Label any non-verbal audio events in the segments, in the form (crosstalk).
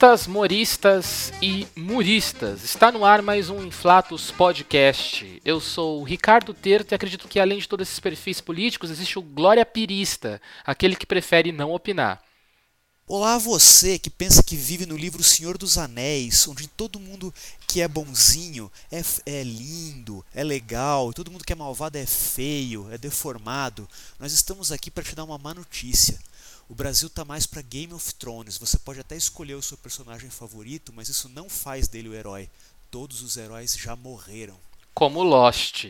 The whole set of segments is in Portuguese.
Lulistas, moristas e muristas, está no ar mais um Inflatos Podcast. Eu sou o Ricardo Terto e acredito que além de todos esses perfis políticos, existe o Glória Pirista, aquele que prefere não opinar. Olá você que pensa que vive no livro Senhor dos Anéis, onde todo mundo que é bonzinho é, é lindo, é legal, todo mundo que é malvado é feio, é deformado. Nós estamos aqui para te dar uma má notícia. O Brasil está mais para Game of Thrones. Você pode até escolher o seu personagem favorito, mas isso não faz dele o herói. Todos os heróis já morreram. Como Lost.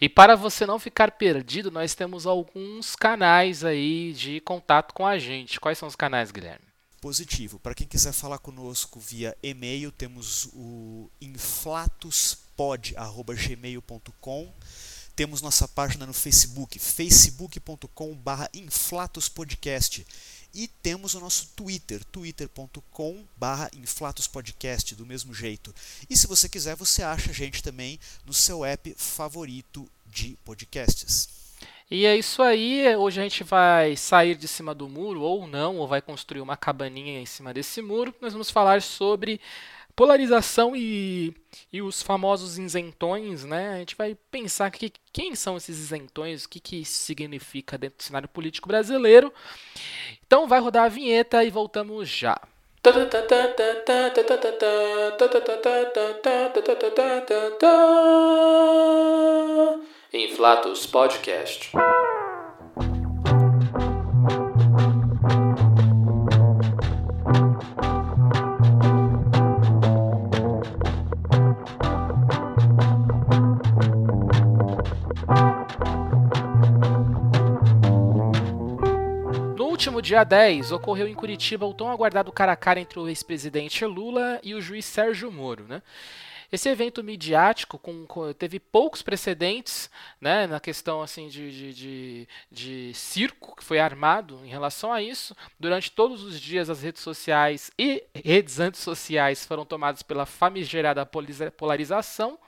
E para você não ficar perdido, nós temos alguns canais aí de contato com a gente. Quais são os canais, Guilherme? Positivo. Para quem quiser falar conosco via e-mail, temos o inflatospod@gmail.com. Temos nossa página no Facebook, facebook.com.br inflatospodcast. E temos o nosso Twitter, twitter.com.br inflatospodcast, do mesmo jeito. E se você quiser, você acha a gente também no seu app favorito de podcasts. E é isso aí. Hoje a gente vai sair de cima do muro, ou não, ou vai construir uma cabaninha em cima desse muro. Nós vamos falar sobre polarização e, e os famosos isentões, né? A gente vai pensar que quem são esses isentões, o que, que isso significa dentro do cenário político brasileiro. Então vai rodar a vinheta e voltamos já. Inflatos Podcast. Dia 10, ocorreu em Curitiba o tão aguardado cara a cara entre o ex-presidente Lula e o juiz Sérgio Moro. Né? Esse evento midiático com, com, teve poucos precedentes né, na questão assim de, de, de, de, circo que foi armado em relação a isso. Durante todos os dias, as redes sociais e redes antissociais foram tomadas pela famigerada polarização.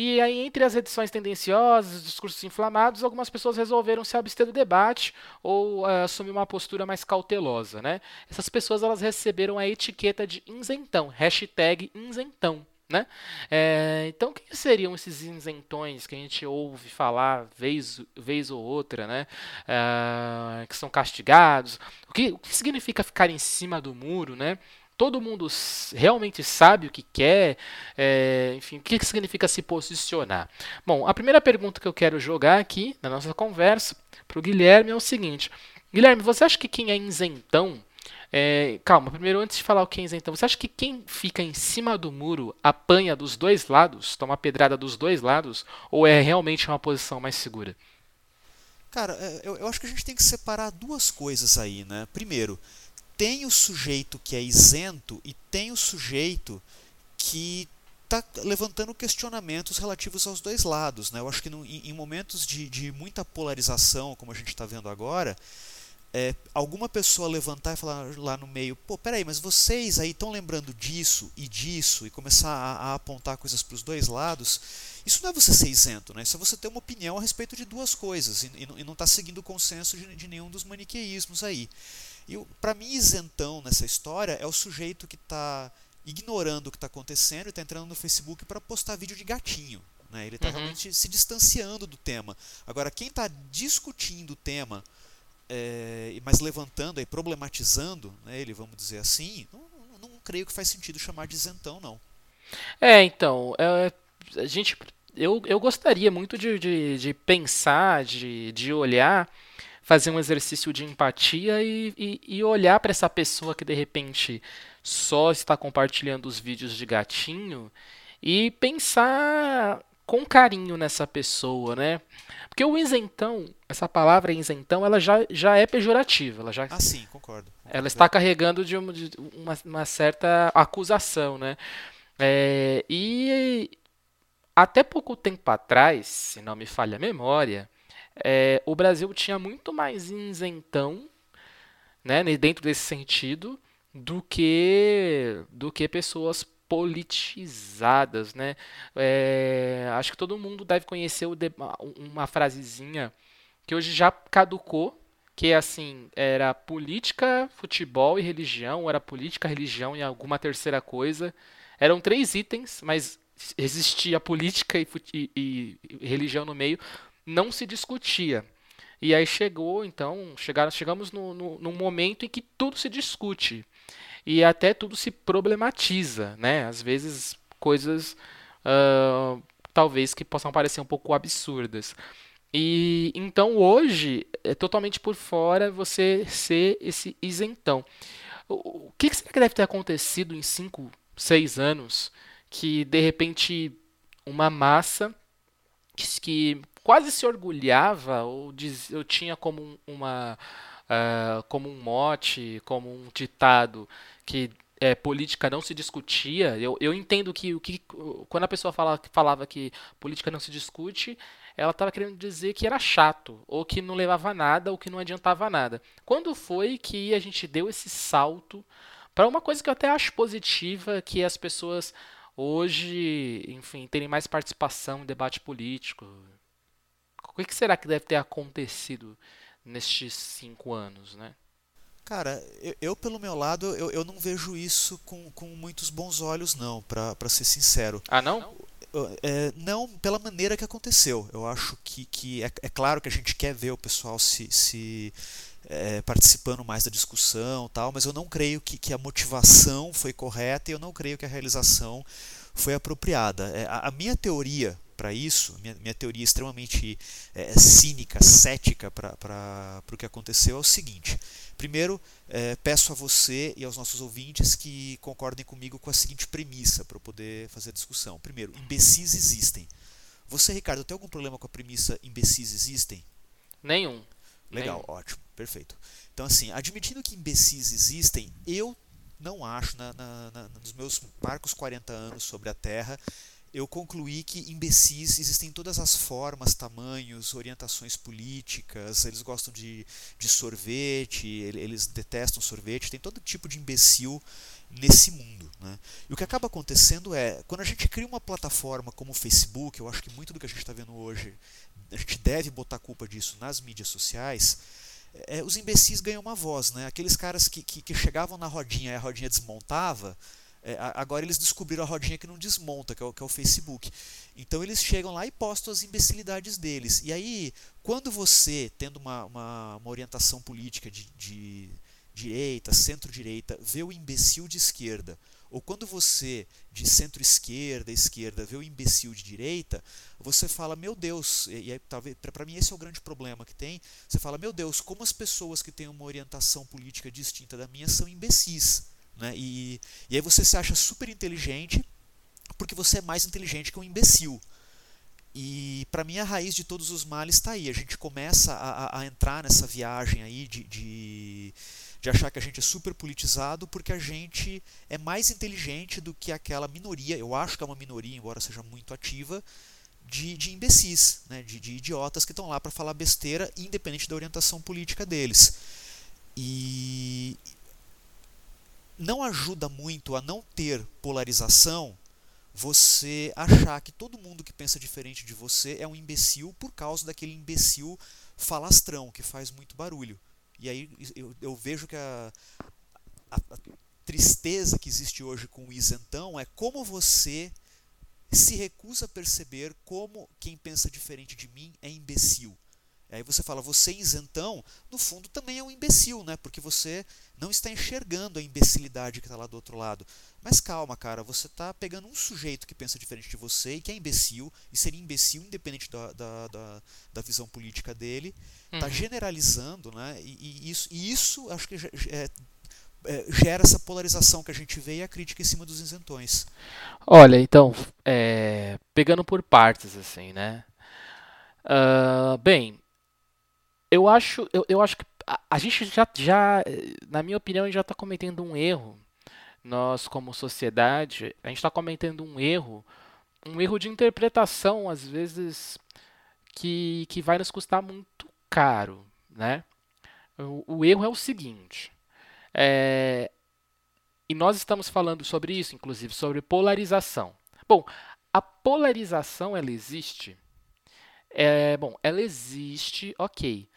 E aí, entre as edições tendenciosas, os discursos inflamados, algumas pessoas resolveram se abster do debate ou uh, assumir uma postura mais cautelosa. Né? Essas pessoas elas receberam a etiqueta de isentão, hashtag isentão. Né? É, então, quem seriam esses isentões que a gente ouve falar vez, vez ou outra, né? É, que são castigados? O que, o que significa ficar em cima do muro? Né? Todo mundo realmente sabe o que quer, é, enfim, o que significa se posicionar. Bom, a primeira pergunta que eu quero jogar aqui na nossa conversa para o Guilherme é o seguinte: Guilherme, você acha que quem é isentão é, calma, primeiro antes de falar o que é isentão, você acha que quem fica em cima do muro apanha dos dois lados, toma pedrada dos dois lados, ou é realmente uma posição mais segura? Cara, é, eu, eu acho que a gente tem que separar duas coisas aí, né? Primeiro, tem o sujeito que é isento e tem o sujeito que está levantando questionamentos relativos aos dois lados. Né? Eu acho que no, em, em, momentos de, de, muita polarização, como a gente está vendo agora, é, alguma pessoa levantar e falar lá no meio, pô, peraí, mas vocês aí estão lembrando disso e disso e começar a, a apontar coisas para os dois lados, isso não é você ser isento, né? isso é você ter uma opinião a respeito de duas coisas e, e não está seguindo o consenso de, de nenhum dos maniqueísmos aí. E para mim, isentão nessa história é o sujeito que está ignorando o que está acontecendo e está entrando no Facebook para postar vídeo de gatinho. Né? Ele está uhum. realmente se distanciando do tema. Agora, quem está discutindo o tema, é, mas levantando e problematizando né, ele, vamos dizer assim, não, não, não, creio que faz sentido chamar de isentão, não. É, então, é, a gente, eu, eu gostaria muito de, de, de pensar, de, de olhar fazer um exercício de empatia e, e, e olhar para essa pessoa que de repente só está compartilhando os vídeos de gatinho e pensar com carinho nessa pessoa, né? Porque o isentão, essa palavra isentão, ela já, já é pejorativa. Ela já, ah, sim, concordo. concordo. Ela está carregando de uma, de uma, uma certa acusação, né? É, e até pouco tempo atrás, se não me falha a memória, é, o Brasil tinha muito mais isentão, né, dentro desse sentido, do que do que pessoas politizadas, né? É, acho que todo mundo deve conhecer uma frasezinha que hoje já caducou, que assim era política, futebol e religião, era política, religião e alguma terceira coisa. Eram três itens, mas existia política e, e, e religião no meio, não se discutia. E aí chegou, então, chegaram, chegamos no, no, num momento em que tudo se discute e até tudo se problematiza, né? Às vezes coisas uh, talvez que possam parecer um pouco absurdas. E então hoje é totalmente por fora você ser esse isentão. O, que, que será que deve ter acontecido em 5, 6 anos que de repente uma massa que, que quase se orgulhava ou, diz, ou tinha como uma uh, como um mote, como um ditado que é, política não se discutia. Eu, eu entendo que, o que quando a pessoa fala, falava que política não se discute, ela estava querendo dizer que era chato, ou que não levava nada, ou que não adiantava nada. Quando foi que a gente deu esse salto para uma coisa que eu até acho positiva, que as pessoas hoje, enfim, terem mais participação em debate político, o que será que deve ter acontecido nestes cinco anos, né? Cara, eu, eu pelo meu lado, eu, eu não vejo isso com, com muitos bons olhos, não, para ser sincero. Ah, não? É, não pela maneira que aconteceu. Eu acho que, que é, é claro que a gente quer ver o pessoal se, se é, participando mais da discussão, tal, mas eu não creio que, que a motivação foi correta e eu não creio que a realização foi apropriada. É, a, a minha teoria para isso, minha, minha teoria extremamente é, cínica, cética para o que aconteceu é o seguinte. Primeiro, é, peço a você e aos nossos ouvintes que concordem comigo com a seguinte premissa para eu poder fazer a discussão. Primeiro, imbecis existem. Você, Ricardo, tem algum problema com a premissa imbecis existem? Nenhum. Legal, Nenhum. ótimo, perfeito. Então, assim, admitindo que imbecis existem, eu não acho, na, na, na, nos meus marcos 40 anos sobre a Terra, eu concluí que imbecis existem todas as formas, tamanhos, orientações políticas, eles gostam de, de sorvete, eles detestam sorvete, tem todo tipo de imbecil nesse mundo. Né? E o que acaba acontecendo é, quando a gente cria uma plataforma como o Facebook, eu acho que muito do que a gente está vendo hoje, a gente deve botar culpa disso nas mídias sociais, é, os imbecis ganham uma voz. Né? Aqueles caras que, que, que chegavam na rodinha e a rodinha desmontava, é, agora eles descobriram a rodinha que não desmonta, que é, o, que é, o, Facebook. Então eles chegam lá e postam as imbecilidades deles. E aí, quando você, tendo uma, uma, uma orientação política de, de direita, centro-direita, vê o imbecil de esquerda, ou quando você, de centro-esquerda, esquerda, vê o imbecil de direita, você fala, meu Deus, e aí, talvez para mim esse é o grande problema que tem, você fala, meu Deus, como as pessoas que têm uma orientação política distinta da minha são imbecis. Né? E, e aí você se acha super inteligente porque você é mais inteligente que um imbecil. E para mim a raiz de todos os males está aí. A gente começa a, a, entrar nessa viagem aí de, de, de, achar que a gente é super politizado porque a gente é mais inteligente do que aquela minoria, eu acho que é uma minoria, embora seja muito ativa, de, de imbecis, né? de, de idiotas que estão lá para falar besteira, independente da orientação política deles. E, não ajuda muito a não ter polarização você achar que todo mundo que pensa diferente de você é um imbecil por causa daquele imbecil falastrão que faz muito barulho. E aí eu, eu vejo que a, a, a tristeza que existe hoje com o isentão é como você se recusa a perceber como quem pensa diferente de mim é imbecil. Aí você fala, você isentão, no fundo também é um imbecil, né? Porque você não está enxergando a imbecilidade que está lá do outro lado. Mas calma, cara, você está pegando um sujeito que pensa diferente de você e que é imbecil, e seria imbecil independente da, da, da, da visão política dele, está uhum. generalizando, né? E, e, isso, e isso acho que é, é, gera essa polarização que a gente vê e a crítica em cima dos isentões. Olha, então, é, pegando por partes, assim, né? Uh, bem, eu acho, eu, eu acho que a, a, gente já, já, na minha opinião, já está cometendo um erro. Nós, como sociedade, a gente está cometendo um erro, um erro de interpretação, às vezes, que, que vai nos custar muito caro, né? O, o erro é o seguinte, é, e nós estamos falando sobre isso, inclusive, sobre polarização. Bom, a polarização, ela existe? É, bom, ela existe, ok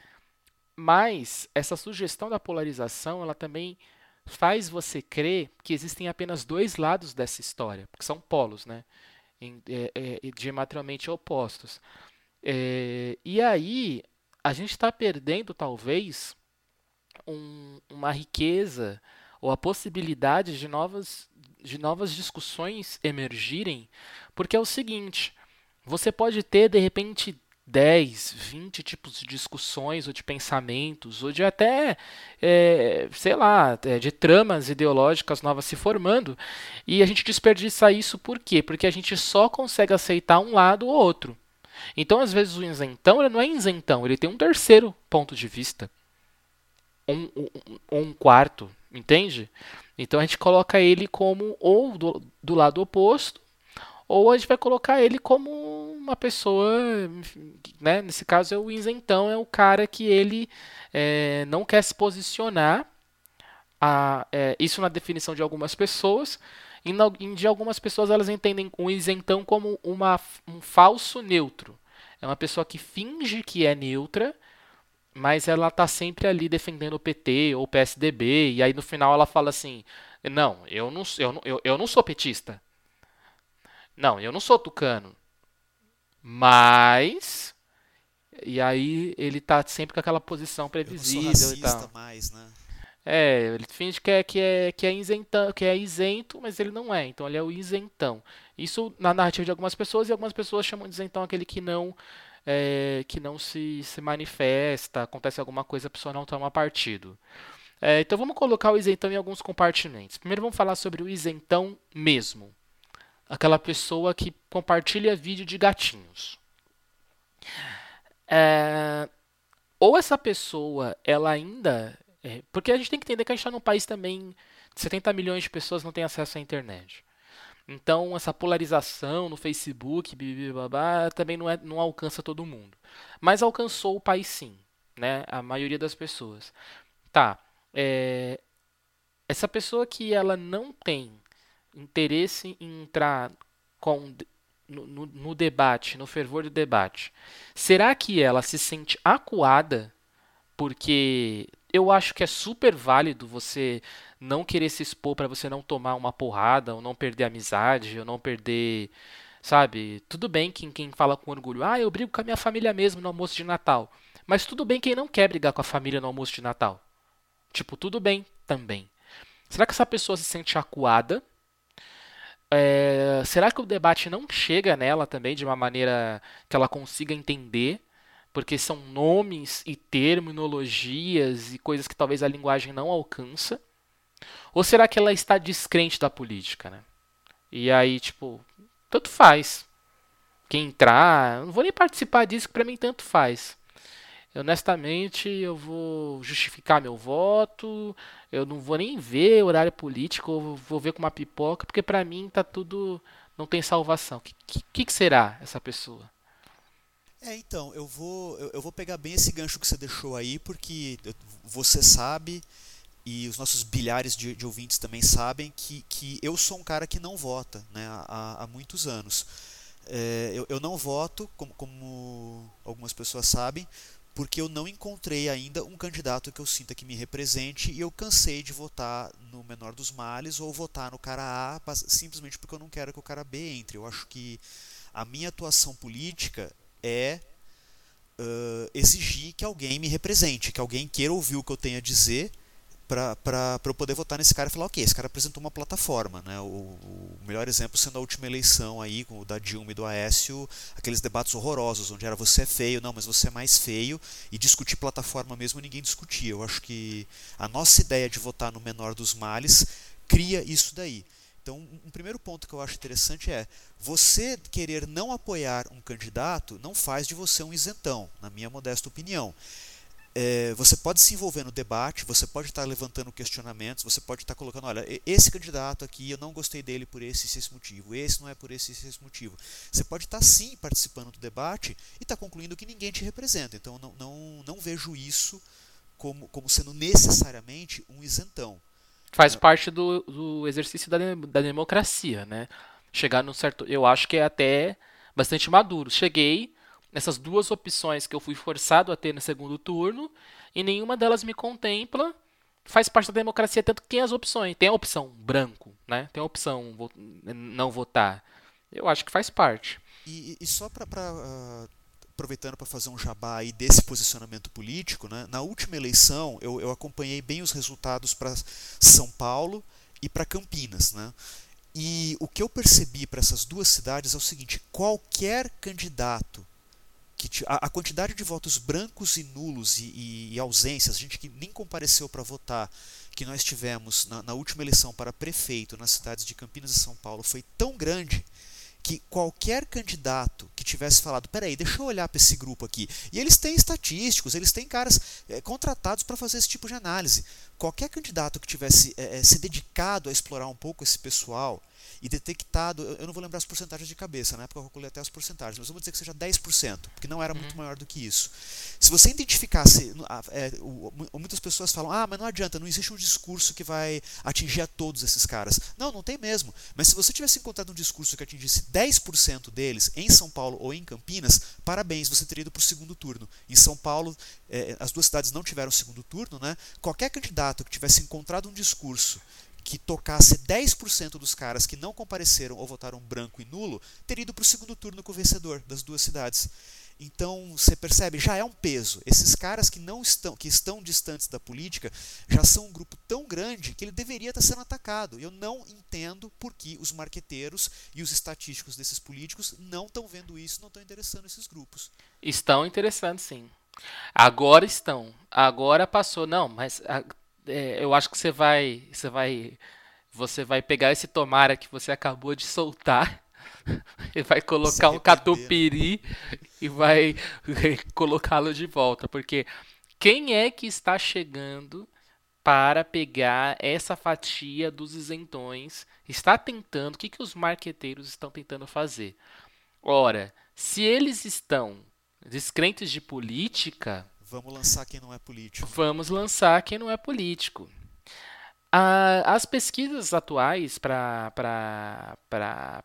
Mas essa sugestão da polarização, ela também faz você crer que existem apenas dois lados dessa história, porque são polos, né? É, é, diametralmente opostos. É, e aí a gente está perdendo talvez um, uma riqueza ou a possibilidade de novas, de novas discussões emergirem, porque é o seguinte: você pode ter de repente 10, 20 tipos de discussões ou de pensamentos, ou de até, é, sei lá, é, de tramas ideológicas novas se formando, e a gente desperdiça isso por quê? Porque a gente só consegue aceitar um lado ou outro. Então, às vezes, o isentão não é isentão, ele tem um terceiro ponto de vista. Um, um, um quarto, entende? Então a gente coloca ele como ou do, do lado oposto, ou a gente vai colocar ele como uma pessoa, né? Nesse caso é o isentão, é o cara que ele é, não quer se posicionar. A, é, isso na definição de algumas pessoas. E de algumas pessoas elas entendem o isentão como uma, um falso neutro. É uma pessoa que finge que é neutra, mas ela está sempre ali defendendo o PT ou o PSDB, e aí no final ela fala assim: não, eu não, eu, eu, eu não sou petista. Não, eu não sou tucano. Mas. E aí ele está sempre com aquela posição previsível eu não sou e tal. Mais, né? É, ele finge que é, que é, que é, isentão, que é isento, mas ele não é. Então ele é o isentão. Isso na narrativa de algumas pessoas e algumas pessoas chamam de isentão aquele que não é, que não se, se manifesta, acontece alguma coisa, a pessoa não toma partido. É, então vamos colocar o isentão em alguns compartimentos. Primeiro vamos falar sobre o isentão mesmo. Aquela pessoa que compartilha vídeo de gatinhos. É, ou essa pessoa, ela ainda é, porque a gente tem que entender que a gente está num país também de 70 milhões de pessoas não têm acesso à internet. Então, essa polarização no Facebook, babá, também não, é, não alcança todo mundo. Mas alcançou o país sim, né? A maioria das pessoas. Tá. É, essa pessoa que ela não tem interesse em entrar com, no, no, no debate, no fervor do debate, será que ela se sente acuada porque eu acho que é super válido você não querer se expor para você não tomar uma porrada, ou não perder amizade, ou não perder. Sabe? Tudo bem quem, quem fala com orgulho, ah, eu brigo com a minha família mesmo no almoço de Natal. Mas tudo bem quem não quer brigar com a família no almoço de Natal. Tipo, tudo bem também. Será que essa pessoa se sente acuada? É, será que o debate não chega nela também de uma maneira que ela consiga entender? porque são nomes e terminologias e coisas que talvez a linguagem não alcança? Ou será que ela está descrente da política, né? E aí, tipo, tanto faz. Quem entrar, não vou nem participar disso, que para mim tanto faz. Honestamente, eu vou justificar meu voto, eu não vou nem ver horário político, eu vou ver com uma pipoca, porque para mim tá tudo não tem salvação. O que, que, que será essa pessoa? É, então, eu vou, eu, eu, vou pegar bem esse gancho que você deixou aí, porque você sabe, e os nossos bilhares de, de ouvintes também sabem, que, que eu sou um cara que não vota né, há, há muitos anos. É, eu, eu não voto, como, como algumas pessoas sabem, porque eu não encontrei ainda um candidato que eu sinta que me represente e eu cansei de votar no menor dos males ou votar no cara A simplesmente porque eu não quero que o cara B entre. Eu acho que a minha atuação política é uh, exigir que alguém me represente, que alguém queira ouvir o que eu tenho a dizer para eu poder votar nesse cara e falar, ok, esse cara apresentou uma plataforma. Né? O, o, melhor exemplo sendo a última eleição aí, com o da Dilma e do Aécio, aqueles debates horrorosos, onde era você é feio, não, mas você é mais feio, e discutir plataforma mesmo ninguém discutia. Eu acho que a nossa ideia de votar no menor dos males cria isso daí. Então, um primeiro ponto que eu acho interessante é você querer não apoiar um candidato não faz de você um isentão, na minha modesta opinião. É, você pode se envolver no debate, você pode estar levantando questionamentos, você pode estar colocando, olha, esse candidato aqui eu não gostei dele por esse e esse motivo, esse não é por esse e esse motivo. Você pode estar sim participando do debate e estar concluindo que ninguém te representa. Então não, não, não vejo isso como, como sendo necessariamente um isentão. Faz parte do, do exercício da, da democracia, né? Chegar num certo. Eu acho que é até bastante maduro. Cheguei, nessas duas opções que eu fui forçado a ter no segundo turno e nenhuma delas me contempla. Faz parte da democracia, tanto que tem as opções. Tem a opção branco, né? Tem a opção não votar. Eu acho que faz parte. E, e só para uh, aproveitando para fazer um jabá aí desse posicionamento político, né? na última eleição eu, eu acompanhei bem os resultados para São Paulo e para Campinas. Né? E o que eu percebi para essas duas cidades é o seguinte: qualquer candidato que a, a quantidade de votos brancos e nulos e, e, e ausências, gente que nem compareceu para votar, que nós tivemos na, na última eleição para prefeito nas cidades de Campinas e São Paulo foi tão grande que qualquer candidato que tivesse falado, peraí, deixa eu olhar para esse grupo aqui, e eles têm estatísticos, eles têm caras é, contratados para fazer esse tipo de análise. Qualquer candidato que tivesse é, se dedicado a explorar um pouco esse pessoal, e detectado, eu não vou lembrar as porcentagens de cabeça, na época eu calculei até as porcentagens, mas vamos dizer que seja 10%, porque não era uhum. muito maior do que isso. Se você identificasse, é, muitas pessoas falam, ah, mas não adianta, não existe um discurso que vai atingir a todos esses caras. Não, não tem mesmo. Mas se você tivesse encontrado um discurso que atingisse 10% deles em São Paulo ou em Campinas, parabéns, você teria ido para o segundo turno. Em São Paulo, é, as duas cidades não tiveram segundo turno, né? Qualquer candidato que tivesse encontrado um discurso que tocasse 10% dos caras que não compareceram ou votaram branco e nulo, teria ido para o segundo turno com o vencedor das duas cidades. Então, você percebe, já é um peso. Esses caras que não estão, que estão distantes da política, já são um grupo tão grande que ele deveria estar sendo atacado. Eu não entendo por que os marqueteiros e os estatísticos desses políticos não estão vendo isso, não estão interessando esses grupos. Estão interessando, sim. Agora estão. Agora passou. Não, mas é, eu acho que você vai, você vai, você vai pegar esse tomara que você acabou de soltar (laughs) e vai colocar um catupiry e vai (laughs) colocá-lo de volta, porque quem é que está chegando para pegar essa fatia dos isentões? Está tentando, o que, que os marqueteiros estão tentando fazer? Ora, se eles estão descrentes de política, Vamos lançar quem não é político. Vamos lançar quem não é político. as pesquisas atuais para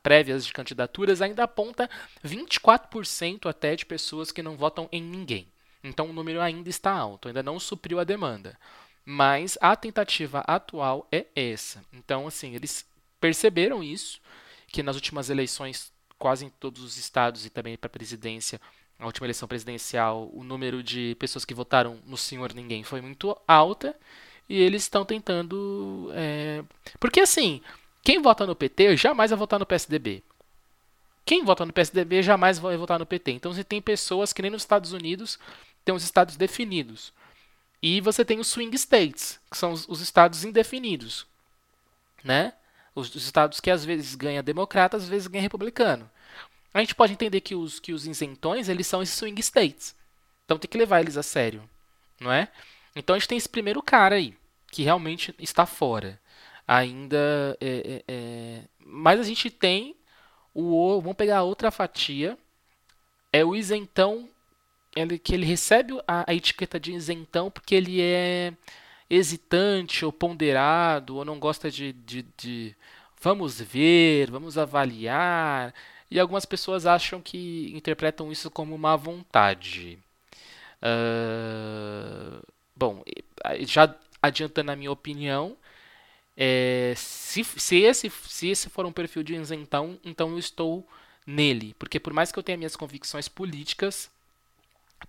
prévias de candidaturas ainda aponta 24% até de pessoas que não votam em ninguém. Então o número ainda está alto, ainda não supriu a demanda. Mas a tentativa atual é essa. Então, assim, eles perceberam isso, que nas últimas eleições, quase em todos os estados e também para a presidência, na última eleição presidencial, o número de pessoas que votaram no Senhor Ninguém foi muito alta e eles estão tentando. É... Porque assim, quem vota no PT jamais vai votar no PSDB. Quem vota no PSDB jamais vai votar no PT. Então você tem pessoas que nem nos Estados Unidos tem os estados definidos. E você tem os swing states, que são os, os estados indefinidos. Né? Os, os, estados que às vezes ganha democrata, às vezes ganha republicano a gente pode entender que os, que os isentões eles são esses swing states. Então tem que levar eles a sério, não é? Então a gente tem esse primeiro cara aí, que realmente está fora. Ainda. É, é, é... Mas a gente tem o. Vamos pegar outra fatia. É o isentão. Ele, que ele recebe a, a etiqueta de isentão porque ele é hesitante ou ponderado ou não gosta de, de, de vamos ver, vamos avaliar e algumas pessoas acham que interpretam isso como uma vontade. Uh, bom, já adiantando a minha opinião, é, se, se, esse, se esse for um perfil de isentão, então eu estou nele. Porque por mais que eu tenha minhas convicções políticas,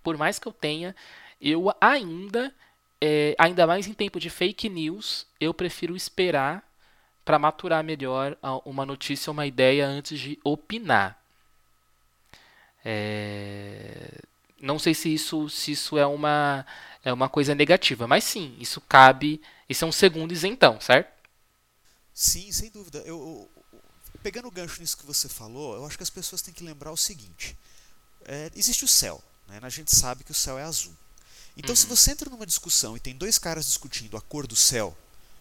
por mais que eu tenha, eu ainda, é, ainda mais em tempo de fake news, eu prefiro esperar para maturar melhor uma notícia, uma ideia antes de opinar. É... Não sei se isso, se isso é, uma, é uma coisa negativa, mas sim, isso cabe. Isso é um segundo isentão, certo? Sim, sem dúvida. Eu, eu, pegando o gancho nisso que você falou, eu acho que as pessoas têm que lembrar o seguinte: é, existe o céu, né? a gente sabe que o céu é azul. Então, uhum. se você entra numa discussão e tem dois caras discutindo a cor do céu,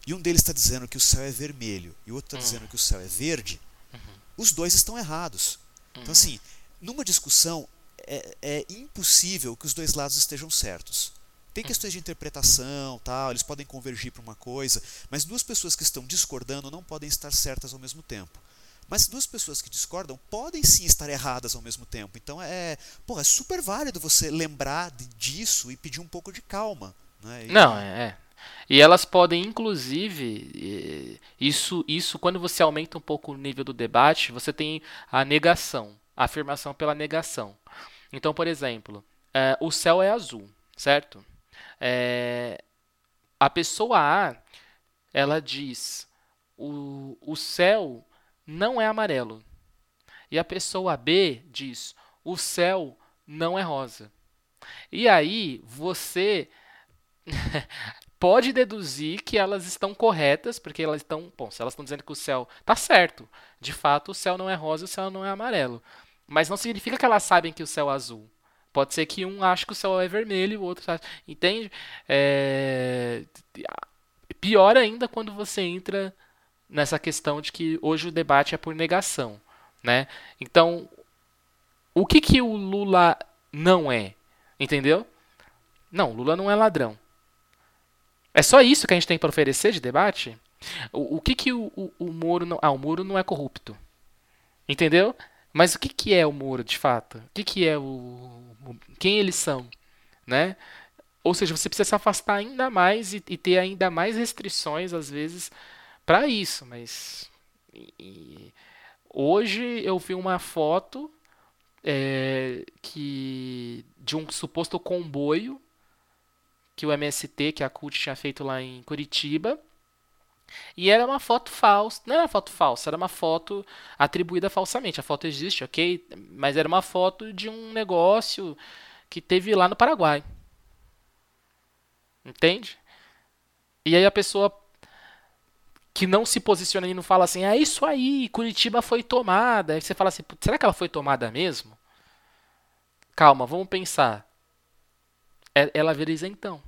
e um deles está dizendo que o céu é vermelho e o outro está uhum. dizendo que o céu é verde, uhum. os dois estão errados. Então, uhum. assim, numa discussão é, é, impossível que os dois lados estejam certos. Tem uhum. questões de interpretação, tal, eles podem convergir para uma coisa, mas duas pessoas que estão discordando não podem estar certas ao mesmo tempo. Mas duas pessoas que discordam podem sim estar erradas ao mesmo tempo. Então é, pô, é super válido você lembrar disso e pedir um pouco de calma. Né? E... Não, é, é. E elas podem, inclusive, isso, isso quando você aumenta um pouco o nível do debate, você tem a negação, a afirmação pela negação. Então, por exemplo, é, o céu é azul, certo? É, a pessoa A, ela diz, o, o céu não é amarelo. E a pessoa B diz, o céu não é rosa. E aí você (laughs) pode deduzir que elas estão corretas, porque elas estão. Bom, se elas estão dizendo que o céu está certo, de fato o céu não é rosa o céu não é amarelo. Mas não significa que elas sabem que o céu é azul. Pode ser que um ache que o céu é vermelho e o outro. Entende? É... Pior ainda quando você entra nessa questão de que hoje o debate é por negação. Né? Então, o que, que o Lula não é? Entendeu? Não, Lula não é ladrão. É só isso que a gente tem para oferecer de debate? O, o que, que o, o, o, Moro não. Ah, o Moro não é corrupto. Entendeu? Mas o que, que é o Moro de fato? O que, que é o. Quem eles são? Né? Ou seja, você precisa se afastar ainda mais e, e ter ainda mais restrições, às vezes, para isso. Mas. E, hoje eu vi uma foto é, que de um suposto comboio que o MST, que a CUT tinha feito lá em Curitiba. E era uma foto falsa. Não era uma foto falsa, era uma foto atribuída falsamente. A foto existe, ok? Mas era uma foto de um negócio que teve lá no Paraguai. Entende? E aí a pessoa que não se posiciona e não fala assim, é isso aí, Curitiba foi tomada. Aí você fala assim, será que ela foi tomada mesmo? Calma, vamos pensar. É, ela vira isentão.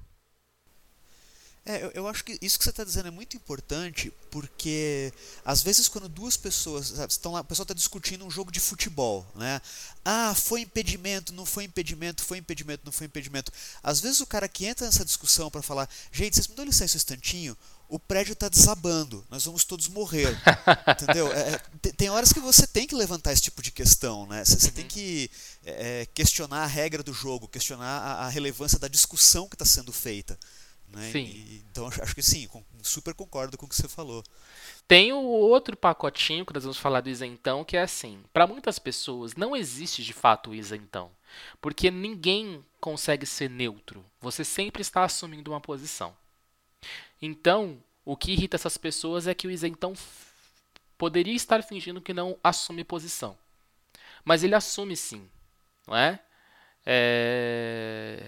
É, eu, eu, acho que isso que você está dizendo é muito importante, porque às vezes quando duas pessoas sabe, estão lá, o pessoal está discutindo um jogo de futebol, né? Ah, foi impedimento, não foi impedimento, foi impedimento, não foi impedimento. Às vezes o cara que entra nessa discussão para falar, gente, vocês me dão licença um instantinho, o prédio está desabando, nós vamos todos morrer, (laughs) entendeu? É, é tem horas que você tem que levantar esse tipo de questão, né? Você, você tem uhum. que é, é, questionar a regra do jogo, questionar a, a relevância da discussão que está sendo feita. Né? Sim. E, então (laughs) acho que sim, super concordo com o que você falou. Tem o outro pacotinho que nós vamos falar do isentão, que é assim: para muitas pessoas não existe de fato o isentão, porque ninguém consegue ser neutro. Você sempre está assumindo uma posição. Então, o que irrita essas pessoas é que o isentão poderia estar fingindo que não assume posição, mas ele assume sim, não é? É,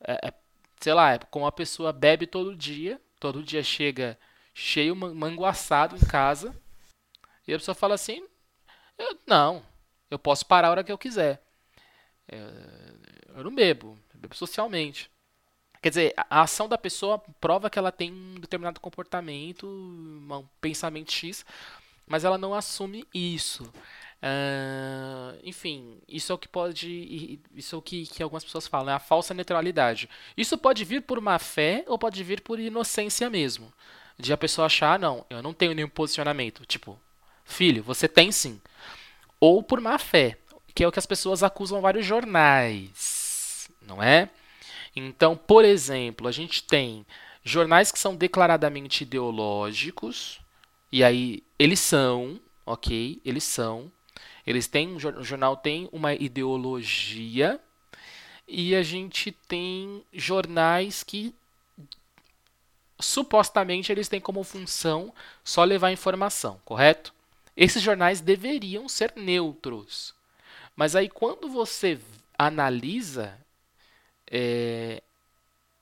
é, é sei lá, é como a pessoa bebe todo dia, todo dia chega cheio, manguaçado em casa, e a pessoa fala assim: eu, não, eu posso parar a hora que eu quiser. Eu, eu não bebo, eu bebo socialmente. Quer dizer, a ação da pessoa prova que ela tem um determinado comportamento, um pensamento X, mas ela não assume isso. Uh, enfim, isso é o que pode. Isso é o que, que algumas pessoas falam, é a falsa neutralidade. Isso pode vir por má fé ou pode vir por inocência mesmo. De a pessoa achar, ah, não, eu não tenho nenhum posicionamento. Tipo, filho, você tem sim. Ou por má fé, que é o que as pessoas acusam vários jornais, não é? Então, por exemplo, a gente tem jornais que são declaradamente ideológicos, e aí eles são, ok? Eles são. Eles têm, o jornal tem uma ideologia e a gente tem jornais que supostamente eles têm como função só levar informação, correto? Esses jornais deveriam ser neutros. Mas aí quando você analisa é,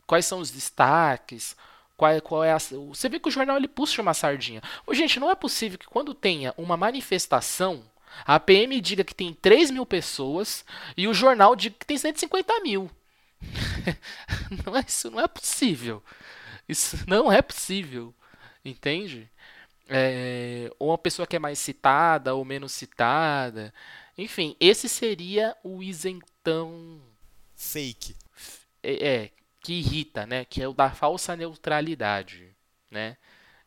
quais são os destaques, qual, qual é a, você vê que o jornal ele puxa uma sardinha. Ô, gente, não é possível que quando tenha uma manifestação a PM diga que tem 3 mil pessoas e o jornal diga que tem 150 mil. (laughs) não é, isso não é possível. Isso não é possível. Entende? É, ou uma pessoa que é mais citada ou menos citada. Enfim, esse seria o isentão. Fake. É, é que irrita, né? Que é o da falsa neutralidade. Né?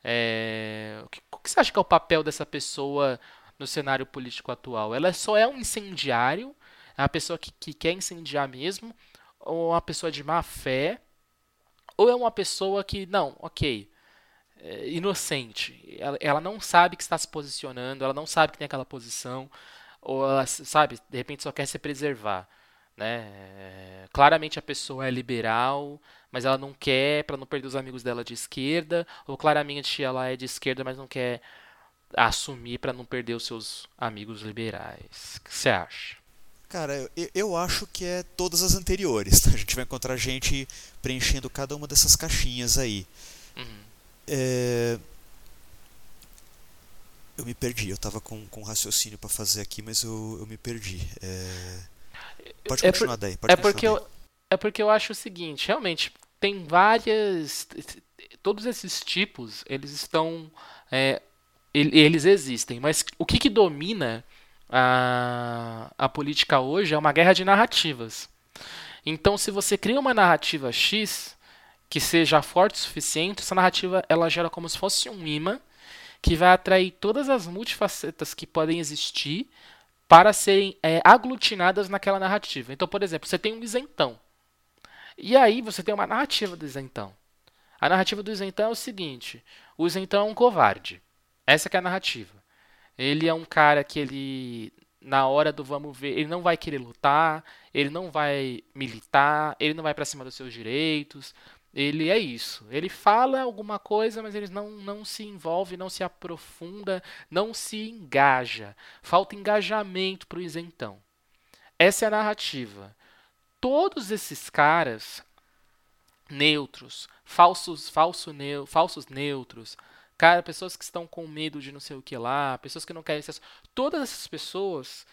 É, o, que, o que você acha que é o papel dessa pessoa no cenário político atual. Ela só é um incendiário, é uma pessoa que, que quer incendiar mesmo, ou uma pessoa de má fé, ou é uma pessoa que, não, ok, é inocente. Ela, ela, não sabe que está se posicionando, ela não sabe que tem aquela posição, ou ela, sabe, de repente só quer se preservar. Né? É, claramente a pessoa é liberal, mas ela não quer para não perder os amigos dela de esquerda, ou claramente ela é de esquerda, mas não quer assumir para não perder os seus amigos liberais. O que você acha? Cara, eu, eu acho que é todas as anteriores. Tá? A gente vai encontrar gente preenchendo cada uma dessas caixinhas aí. Uhum. É... Eu me perdi. Eu estava com, com um raciocínio para fazer aqui, mas eu, eu me perdi. É... Pode continuar é por, daí. Pode é, porque daí. Eu, é porque eu acho o seguinte: realmente, tem várias. Todos esses tipos, eles estão. É, eles existem, mas o que, que domina a, a política hoje é uma guerra de narrativas. Então, se você cria uma narrativa X que seja forte o suficiente, essa narrativa ela gera como se fosse um imã que vai atrair todas as multifacetas que podem existir para serem é, aglutinadas naquela narrativa. Então, por exemplo, você tem um isentão. E aí você tem uma narrativa do isentão. A narrativa do isentão é o seguinte: o isentão é um covarde. Essa é a narrativa. Ele é um cara que ele na hora do vamos ver, ele não vai querer lutar, ele não vai militar, ele não vai para cima dos seus direitos. Ele é isso. Ele fala alguma coisa, mas ele não, não se envolve, não se aprofunda, não se engaja. Falta engajamento para o isentão. Essa é a narrativa. Todos esses caras neutros, falsos, falso neu, falsos neutros, Cara, pessoas que estão com medo de não sei o que lá, pessoas que não querem acesso. Todas essas pessoas,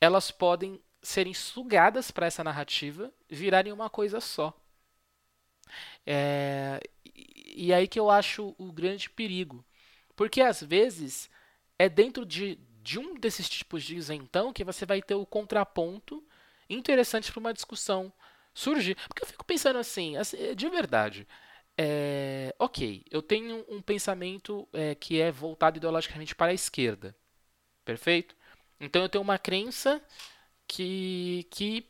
elas podem serem sugadas para essa narrativa, virarem uma coisa só. É, e aí que eu acho o grande perigo. Porque às vezes é dentro de, de um desses tipos de isentão que você vai ter o contraponto interessante para uma discussão surgir. Porque eu fico pensando assim, assim de verdade. É, ok, eu tenho um pensamento é, que é voltado ideologicamente para a esquerda. Perfeito? Então eu tenho uma crença que, que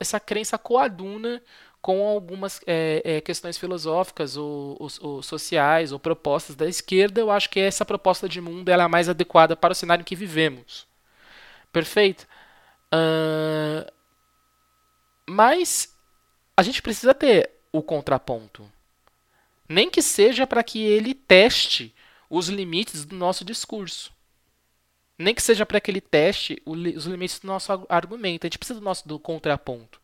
essa crença coaduna com algumas é, é, questões filosóficas ou, ou, ou, sociais ou propostas da esquerda, eu acho que essa proposta de mundo é a mais adequada para o cenário em que vivemos. Perfeito? Uh, mas a gente precisa ter o contraponto. Nem que seja para que ele teste os limites do nosso discurso. Nem que seja para que ele teste os limites do nosso argumento. A gente precisa do nosso do contraponto.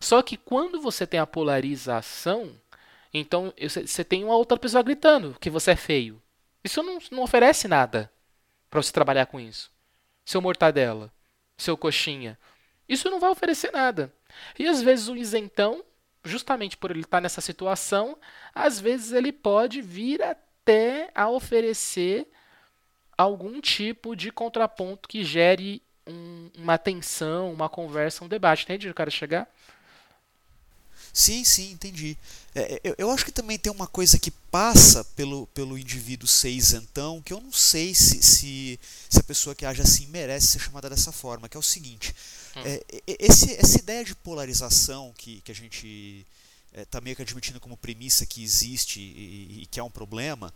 Só que quando você tem a polarização, então você tem uma outra pessoa gritando que você é feio. Isso não, não oferece nada para você trabalhar com isso. Seu mortadela, seu coxinha. Isso não vai oferecer nada. E às vezes o isentão justamente por ele estar nessa situação, às vezes ele pode vir até a oferecer algum tipo de contraponto que gere um, uma tensão, uma conversa, um debate. Entende o cara chegar? Sim, sim, entendi. É, eu, eu, acho que também tem uma coisa que passa pelo, pelo indivíduo ser isentão, que eu não sei se, se, se a pessoa que age assim merece ser chamada dessa forma, que é o seguinte. Hum. É, esse, essa ideia de polarização que, que a gente está é, meio que admitindo como premissa que existe e, e que é um problema,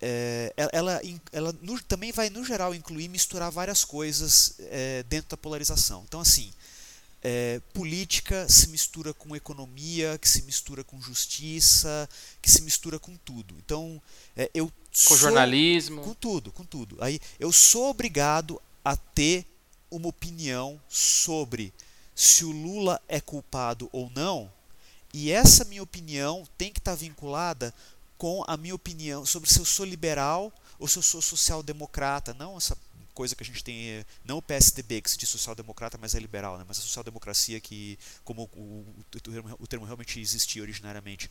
é, ela, ela no, também vai, no geral, incluir misturar várias coisas é, dentro da polarização. Então, assim, é, política se mistura com economia, que se mistura com justiça, que se mistura com tudo. Então, é, eu com sou, jornalismo, com tudo, com tudo. Aí eu sou obrigado a ter uma opinião sobre se o Lula é culpado ou não, e essa minha opinião tem que estar vinculada com a minha opinião sobre se eu sou liberal ou se eu sou social-democrata, não essa coisa que a gente tem, não o PSDB que se diz social-democrata, mas é liberal, né? mas a social-democracia que, como o, o, o, termo, o, termo, realmente existia originariamente.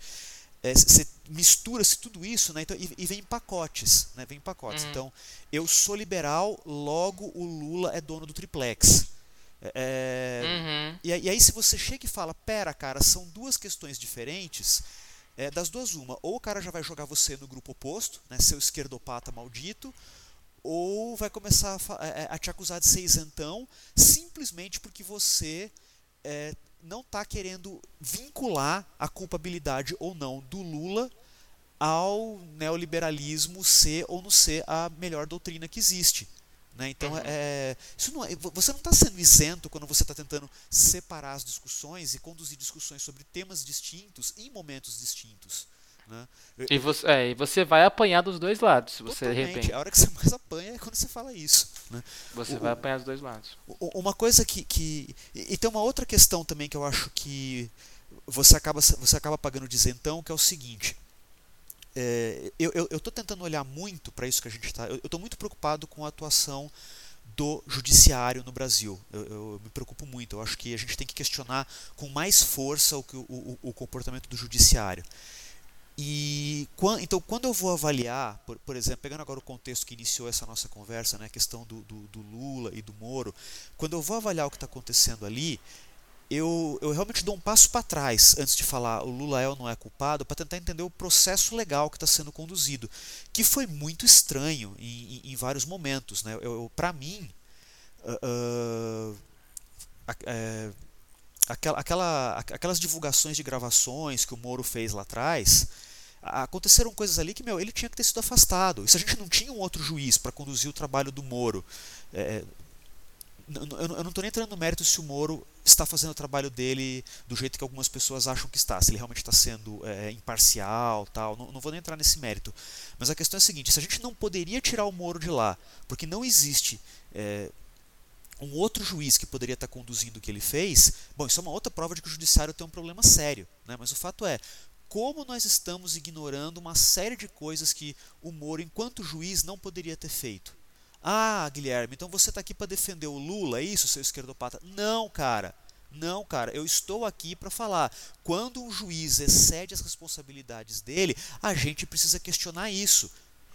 Você é, mistura-se tudo isso né? então, e, e, vem em pacotes. Né? Vem em pacotes. Uhum. Então, eu sou liberal, logo o Lula é dono do triplex. É, é uhum. e, e, aí, se você chega e fala, pera, cara, são duas questões diferentes, é, das duas, uma, ou o cara já vai jogar você no grupo oposto, né, seu esquerdopata maldito, ou vai começar a, a, é, é, a, te acusar de ser isentão simplesmente porque você é, não está querendo vincular a culpabilidade ou não do Lula ao neoliberalismo ser ou não ser a melhor doutrina que existe. Né? Então, uhum. é, não é, você não está sendo isento quando você está tentando separar as discussões e conduzir discussões sobre temas distintos em momentos distintos. Né? E, você, é, e você vai apanhar dos dois lados, se você Totalmente. repente. A hora que você mais apanha é quando você fala isso. Né? Você o, vai apanhar dos dois lados. Uma coisa que, que. E tem uma outra questão também que eu acho que você acaba, você acaba pagando de isentão, que é o seguinte. É, eu estou tentando olhar muito para isso que a gente está. Eu estou muito preocupado com a atuação do judiciário no Brasil. Eu, eu, me preocupo muito. Eu acho que a gente tem que questionar com mais força o, o, o comportamento do judiciário. E então, quando eu vou avaliar, por, por, exemplo, pegando agora o contexto que iniciou essa nossa conversa, né, a questão do, do, do Lula e do Moro, quando eu vou avaliar o que está acontecendo ali, eu, eu realmente dou um passo para trás antes de falar o Lula é ou não é culpado, para tentar entender o processo legal que está sendo conduzido, que foi muito estranho em, em, em vários momentos. Né? Para mim, uh, uh, aquela, aquela, aquelas divulgações de gravações que o Moro fez lá atrás, aconteceram coisas ali que meu, ele tinha que ter sido afastado. E se a gente não tinha um outro juiz para conduzir o trabalho do Moro, é, eu não estou nem entrando no mérito se o Moro está fazendo o trabalho dele do jeito que algumas pessoas acham que está, se ele realmente está sendo é, imparcial, tal. Não, não, vou nem entrar nesse mérito. Mas a questão é a seguinte: se a gente não poderia tirar o Moro de lá, porque não existe é, um outro juiz que poderia estar conduzindo o que ele fez, bom, isso é uma outra prova de que o judiciário tem um problema sério. Né? Mas o fato é, como nós estamos ignorando uma série de coisas que o Moro, enquanto juiz, não poderia ter feito. Ah, Guilherme, então você está aqui para defender o Lula, é isso, seu esquerdopata? Não, cara. Não, cara, eu estou aqui para falar. Quando um juiz excede as responsabilidades dele, a gente precisa questionar isso.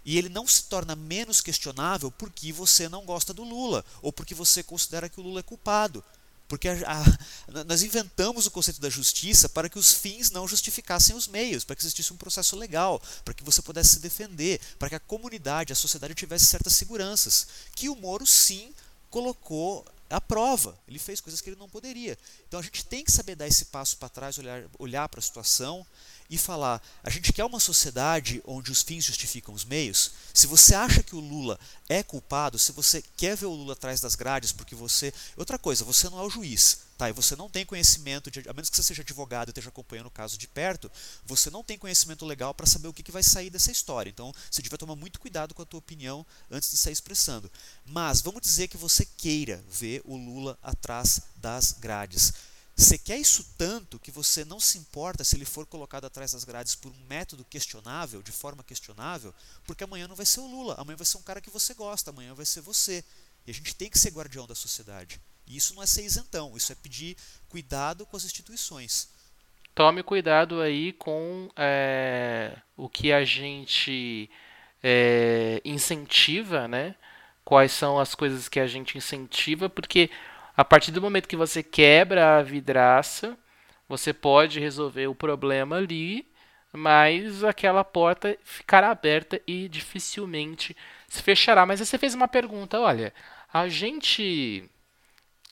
E ele não se torna menos questionável porque você não gosta do Lula ou porque você considera que o Lula é culpado. Porque a, a, nós inventamos o conceito da justiça para que os fins não justificassem os meios, para que existisse um processo legal, para que você pudesse se defender, para que a comunidade, a sociedade tivesse certas seguranças. Que o Moro, sim, colocou à prova. Ele fez coisas que ele não poderia. Então a gente tem que saber dar esse passo para trás, olhar, olhar para a situação e falar: a gente quer uma sociedade onde os fins justificam os meios? Se você acha que o Lula é culpado, se você quer ver o Lula atrás das grades porque você. Outra coisa, você não é o juiz, tá? E você não tem conhecimento, de... a menos que você seja advogado e esteja acompanhando o caso de perto, você não tem conhecimento legal para saber o que, que vai sair dessa história. Então você deve tomar muito cuidado com a tua opinião antes de sair expressando. Mas vamos dizer que você queira ver o Lula atrás das grades. Você quer isso tanto que você não se importa se ele for colocado atrás das grades por um método questionável, de forma questionável, porque amanhã não vai ser o Lula, amanhã vai ser um cara que você gosta, amanhã vai ser você. E a gente tem que ser guardião da sociedade. E isso não é ser isentão, isso é pedir cuidado com as instituições. Tome cuidado aí com é, o que a gente é, incentiva, né? Quais são as coisas que a gente incentiva, porque a partir do momento que você quebra a vidraça, você pode resolver o problema ali, mas aquela porta ficará aberta e dificilmente se fechará. Mas você fez uma pergunta, olha, a gente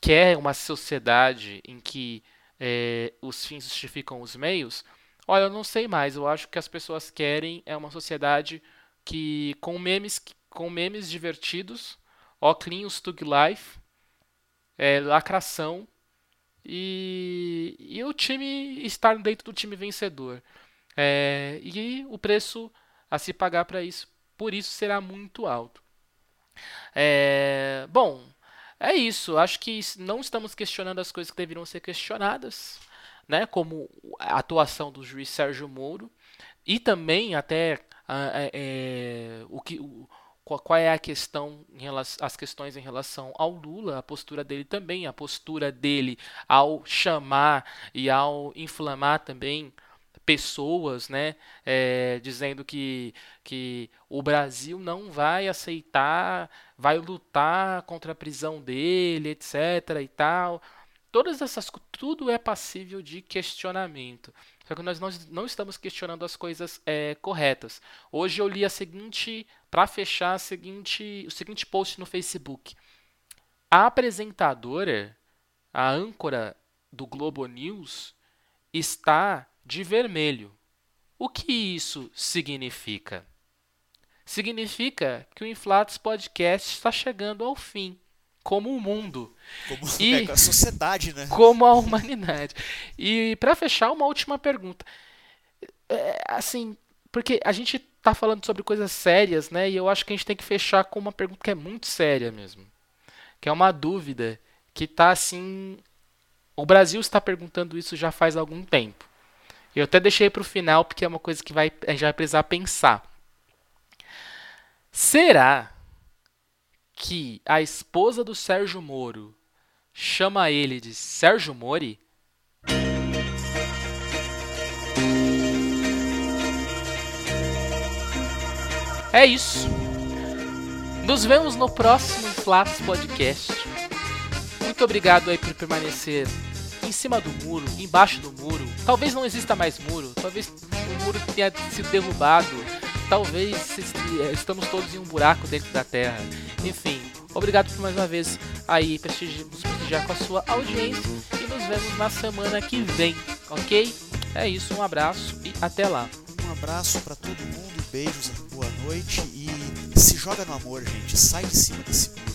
quer uma sociedade em que é, os fins justificam os meios? Olha, eu não sei mais. Eu acho que as pessoas querem é uma sociedade que com memes, com memes divertidos, óculos Tug Life, é, lacração e, e o time estar dentro do time vencedor. É, e o preço a se pagar para isso, por isso será muito alto. É, bom, é isso. Acho que não estamos questionando as coisas que deveriam ser questionadas, né? Como a atuação do juiz Sérgio Moro e também até é, o que o, qual é a questão em relação, as questões em relação ao Lula, a postura dele também, a postura dele ao chamar e ao inflamar também pessoas, né, é, dizendo que, que o Brasil não vai aceitar, vai lutar contra a prisão dele, etc. e tal. Todas essas tudo é passível de questionamento. Só que nós não, estamos questionando as coisas é, corretas. Hoje eu li a seguinte, para fechar, a seguinte, o seguinte post no Facebook. A apresentadora, a âncora do Globo News, está de vermelho. O que isso significa? Significa que o Inflatos Podcast está chegando ao fim como o mundo. Como e, é, a sociedade, né? Como a humanidade. E para fechar, uma última pergunta. É, assim, porque a gente está falando sobre coisas sérias, né? E eu acho que a gente tem que fechar com uma pergunta que é muito séria mesmo. Que é uma dúvida que está assim. O Brasil está perguntando isso já faz algum tempo. Eu até deixei para o final porque é uma coisa que vai, a gente vai precisar pensar. Será que a esposa do Sérgio Moro chama ele de Sérgio Mori? É isso. Nos vemos no próximo Flats Podcast. Muito obrigado aí por permanecer em cima do muro, embaixo do muro. Talvez não exista mais muro, talvez o muro tenha sido derrubado talvez é, estamos todos em um buraco dentro da Terra. Enfim, obrigado por mais uma vez aí prestigi nos prestigiar com a sua audiência e nos vemos na semana que vem, ok? É isso, um abraço e até lá. Um abraço para todo mundo, beijos, boa noite e se joga no amor, gente, sai de cima desse muro.